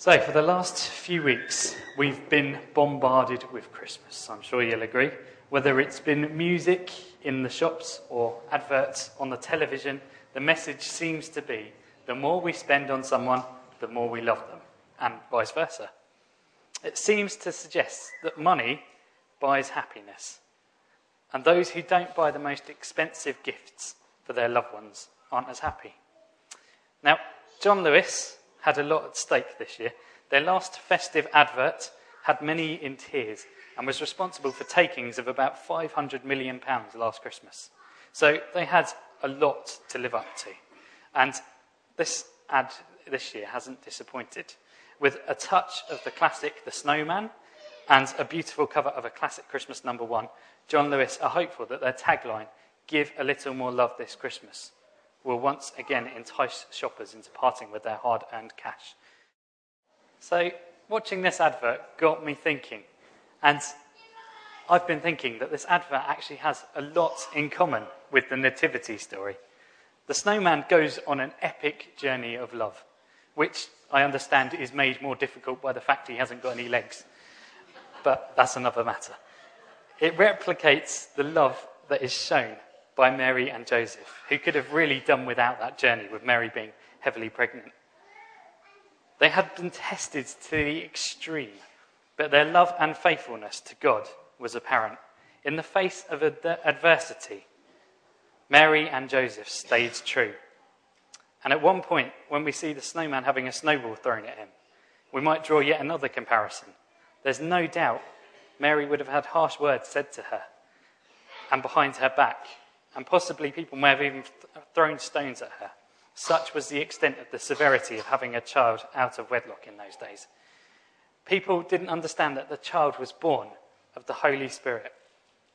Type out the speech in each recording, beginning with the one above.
So, for the last few weeks, we've been bombarded with Christmas. I'm sure you'll agree. Whether it's been music in the shops or adverts on the television, the message seems to be the more we spend on someone, the more we love them, and vice versa. It seems to suggest that money buys happiness, and those who don't buy the most expensive gifts for their loved ones aren't as happy. Now, John Lewis had a lot at stake this year. Their last festive advert had many in tears and was responsible for takings of about £500 million last Christmas. So they had a lot to live up to. And this ad this year hasn't disappointed, with a touch of the classic The Snowman and a beautiful cover of a classic Christmas number one. John Lewis are hopeful that their tagline, Give a Little More Love This Christmas, will once again entice shoppers into parting with their hard earned cash. So, watching this advert got me thinking, and I've been thinking that this advert actually has a lot in common with the Nativity story. The snowman goes on an epic journey of love, which I understand is made more difficult by the fact he hasn't got any legs. But that's another matter. It replicates the love that is shown by Mary and Joseph, who could have really done without that journey with Mary being heavily pregnant. They had been tested to the extreme, but their love and faithfulness to God was apparent. In the face of ad- adversity, Mary and Joseph stayed true. And at one point, when we see the snowman having a snowball thrown at him, we might draw yet another comparison. There's no doubt Mary would have had harsh words said to her and behind her back and possibly people may have even thrown stones at her. Such was the extent of the severity of having a child out of wedlock in those days. People didn't understand that the child was born of the Holy Spirit.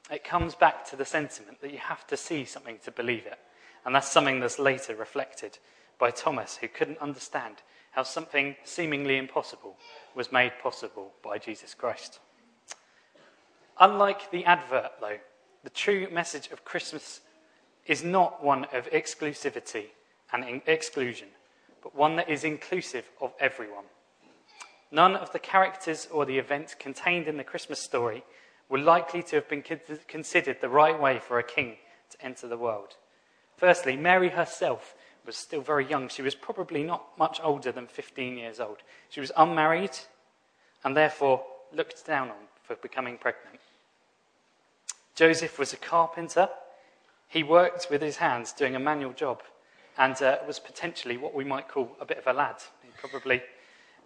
It comes back to the sentiment that you have to see something to believe it. And that's something that's later reflected by Thomas, who couldn't understand how something seemingly impossible was made possible by Jesus Christ. Unlike the advert, though, the true message of Christmas is not one of exclusivity and exclusion, but one that is inclusive of everyone. None of the characters or the events contained in the Christmas story were likely to have been considered the right way for a king to enter the world. Firstly, Mary herself was still very young. She was probably not much older than 15 years old. She was unmarried and therefore looked down on for becoming pregnant. Joseph was a carpenter. He worked with his hands doing a manual job and uh, was potentially what we might call a bit of a lad. He probably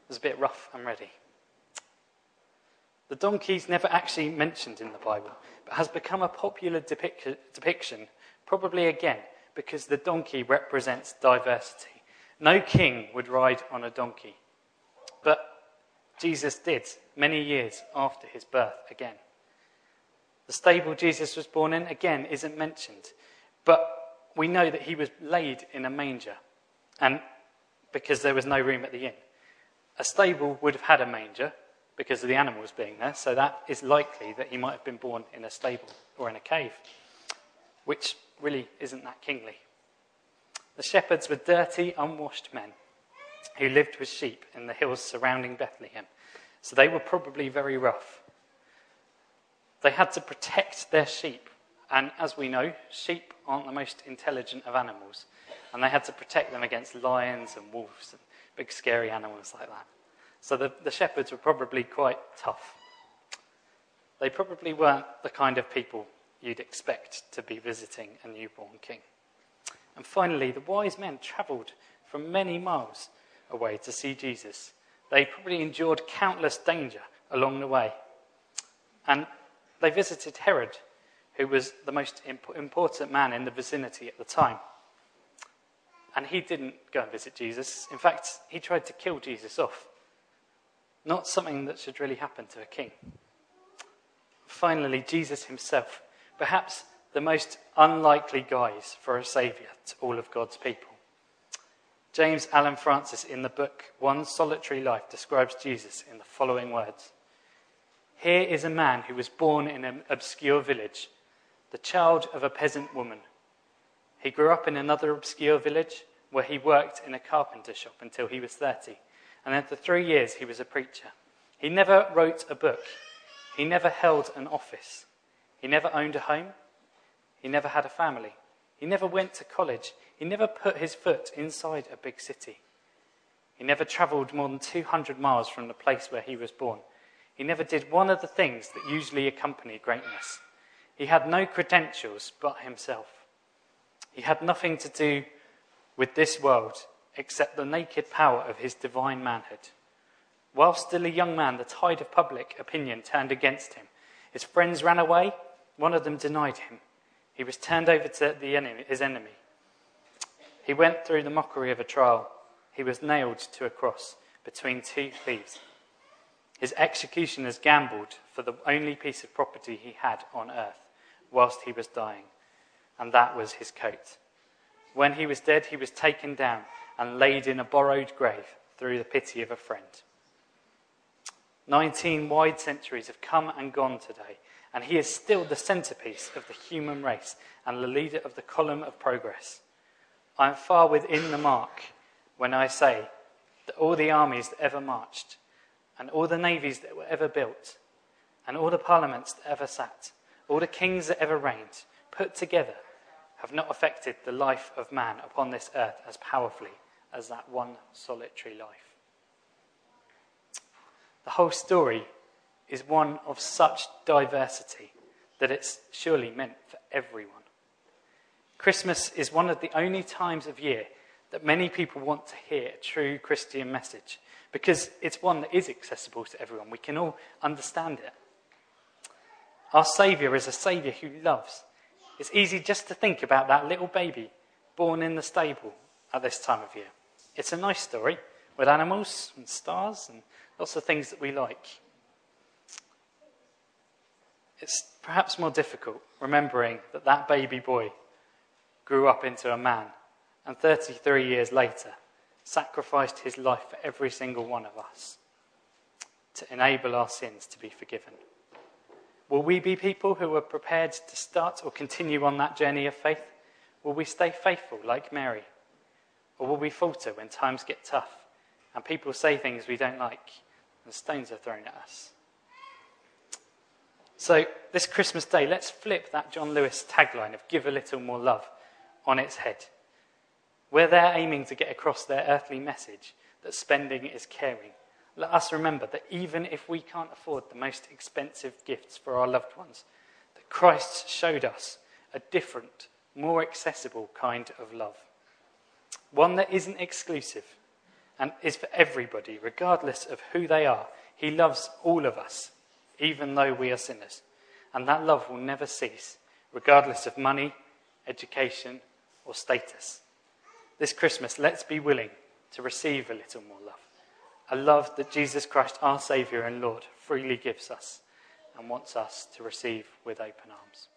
was a bit rough and ready. The donkey is never actually mentioned in the Bible, but has become a popular depic- depiction, probably again because the donkey represents diversity. No king would ride on a donkey, but Jesus did many years after his birth again. The stable Jesus was born in, again, isn't mentioned. But we know that he was laid in a manger, and because there was no room at the inn. A stable would have had a manger because of the animals being there, so that is likely that he might have been born in a stable or in a cave, which really isn't that kingly. The shepherds were dirty, unwashed men who lived with sheep in the hills surrounding Bethlehem, so they were probably very rough. They had to protect their sheep. And as we know, sheep aren't the most intelligent of animals. And they had to protect them against lions and wolves and big scary animals like that. So the, the shepherds were probably quite tough. They probably weren't the kind of people you'd expect to be visiting a newborn king. And finally, the wise men travelled from many miles away to see Jesus. They probably endured countless danger along the way. And they visited Herod, who was the most important man in the vicinity at the time. And he didn't go and visit Jesus. In fact, he tried to kill Jesus off. Not something that should really happen to a king. Finally, Jesus himself, perhaps the most unlikely guise for a saviour to all of God's people. James Allan Francis, in the book One Solitary Life, describes Jesus in the following words here is a man who was born in an obscure village, the child of a peasant woman. He grew up in another obscure village where he worked in a carpenter shop until he was 30. and after three years, he was a preacher. He never wrote a book, he never held an office, he never owned a home, he never had a family, he never went to college, he never put his foot inside a big city. He never travelled more than 200 miles from the place where he was born. He never did one of the things that usually accompany greatness. He had no credentials but himself. He had nothing to do with this world except the naked power of his divine manhood. While still a young man, the tide of public opinion turned against him. His friends ran away, one of them denied him. He was turned over to enemy, his enemy. He went through the mockery of a trial. He was nailed to a cross between two thieves. His executioners gambled for the only piece of property he had on earth whilst he was dying, and that was his coat. When he was dead, he was taken down and laid in a borrowed grave through the pity of a friend. Nineteen wide centuries have come and gone today, and he is still the centerpiece of the human race and the leader of the column of progress. I am far within the mark when I say that all the armies that ever marched, and all the navies that were ever built, and all the parliaments that ever sat, all the kings that ever reigned, put together, have not affected the life of man upon this earth as powerfully as that one solitary life. The whole story is one of such diversity that it's surely meant for everyone. Christmas is one of the only times of year that many people want to hear a true Christian message because it's one that is accessible to everyone. We can all understand it. Our Saviour is a Saviour who loves. It's easy just to think about that little baby born in the stable at this time of year. It's a nice story with animals and stars and lots of things that we like. It's perhaps more difficult remembering that that baby boy grew up into a man and 33 years later sacrificed his life for every single one of us to enable our sins to be forgiven. Will we be people who are prepared to start or continue on that journey of faith? Will we stay faithful like Mary? Or will we falter when times get tough and people say things we don't like and stones are thrown at us? So, this Christmas day, let's flip that John Lewis tagline of give a little more love on its head. Where they're aiming to get across their earthly message that spending is caring, let us remember that even if we can't afford the most expensive gifts for our loved ones, that Christ showed us a different, more accessible kind of love. One that isn't exclusive and is for everybody, regardless of who they are. He loves all of us, even though we are sinners. And that love will never cease, regardless of money, education, or status. This Christmas, let's be willing to receive a little more love. A love that Jesus Christ, our Saviour and Lord, freely gives us and wants us to receive with open arms.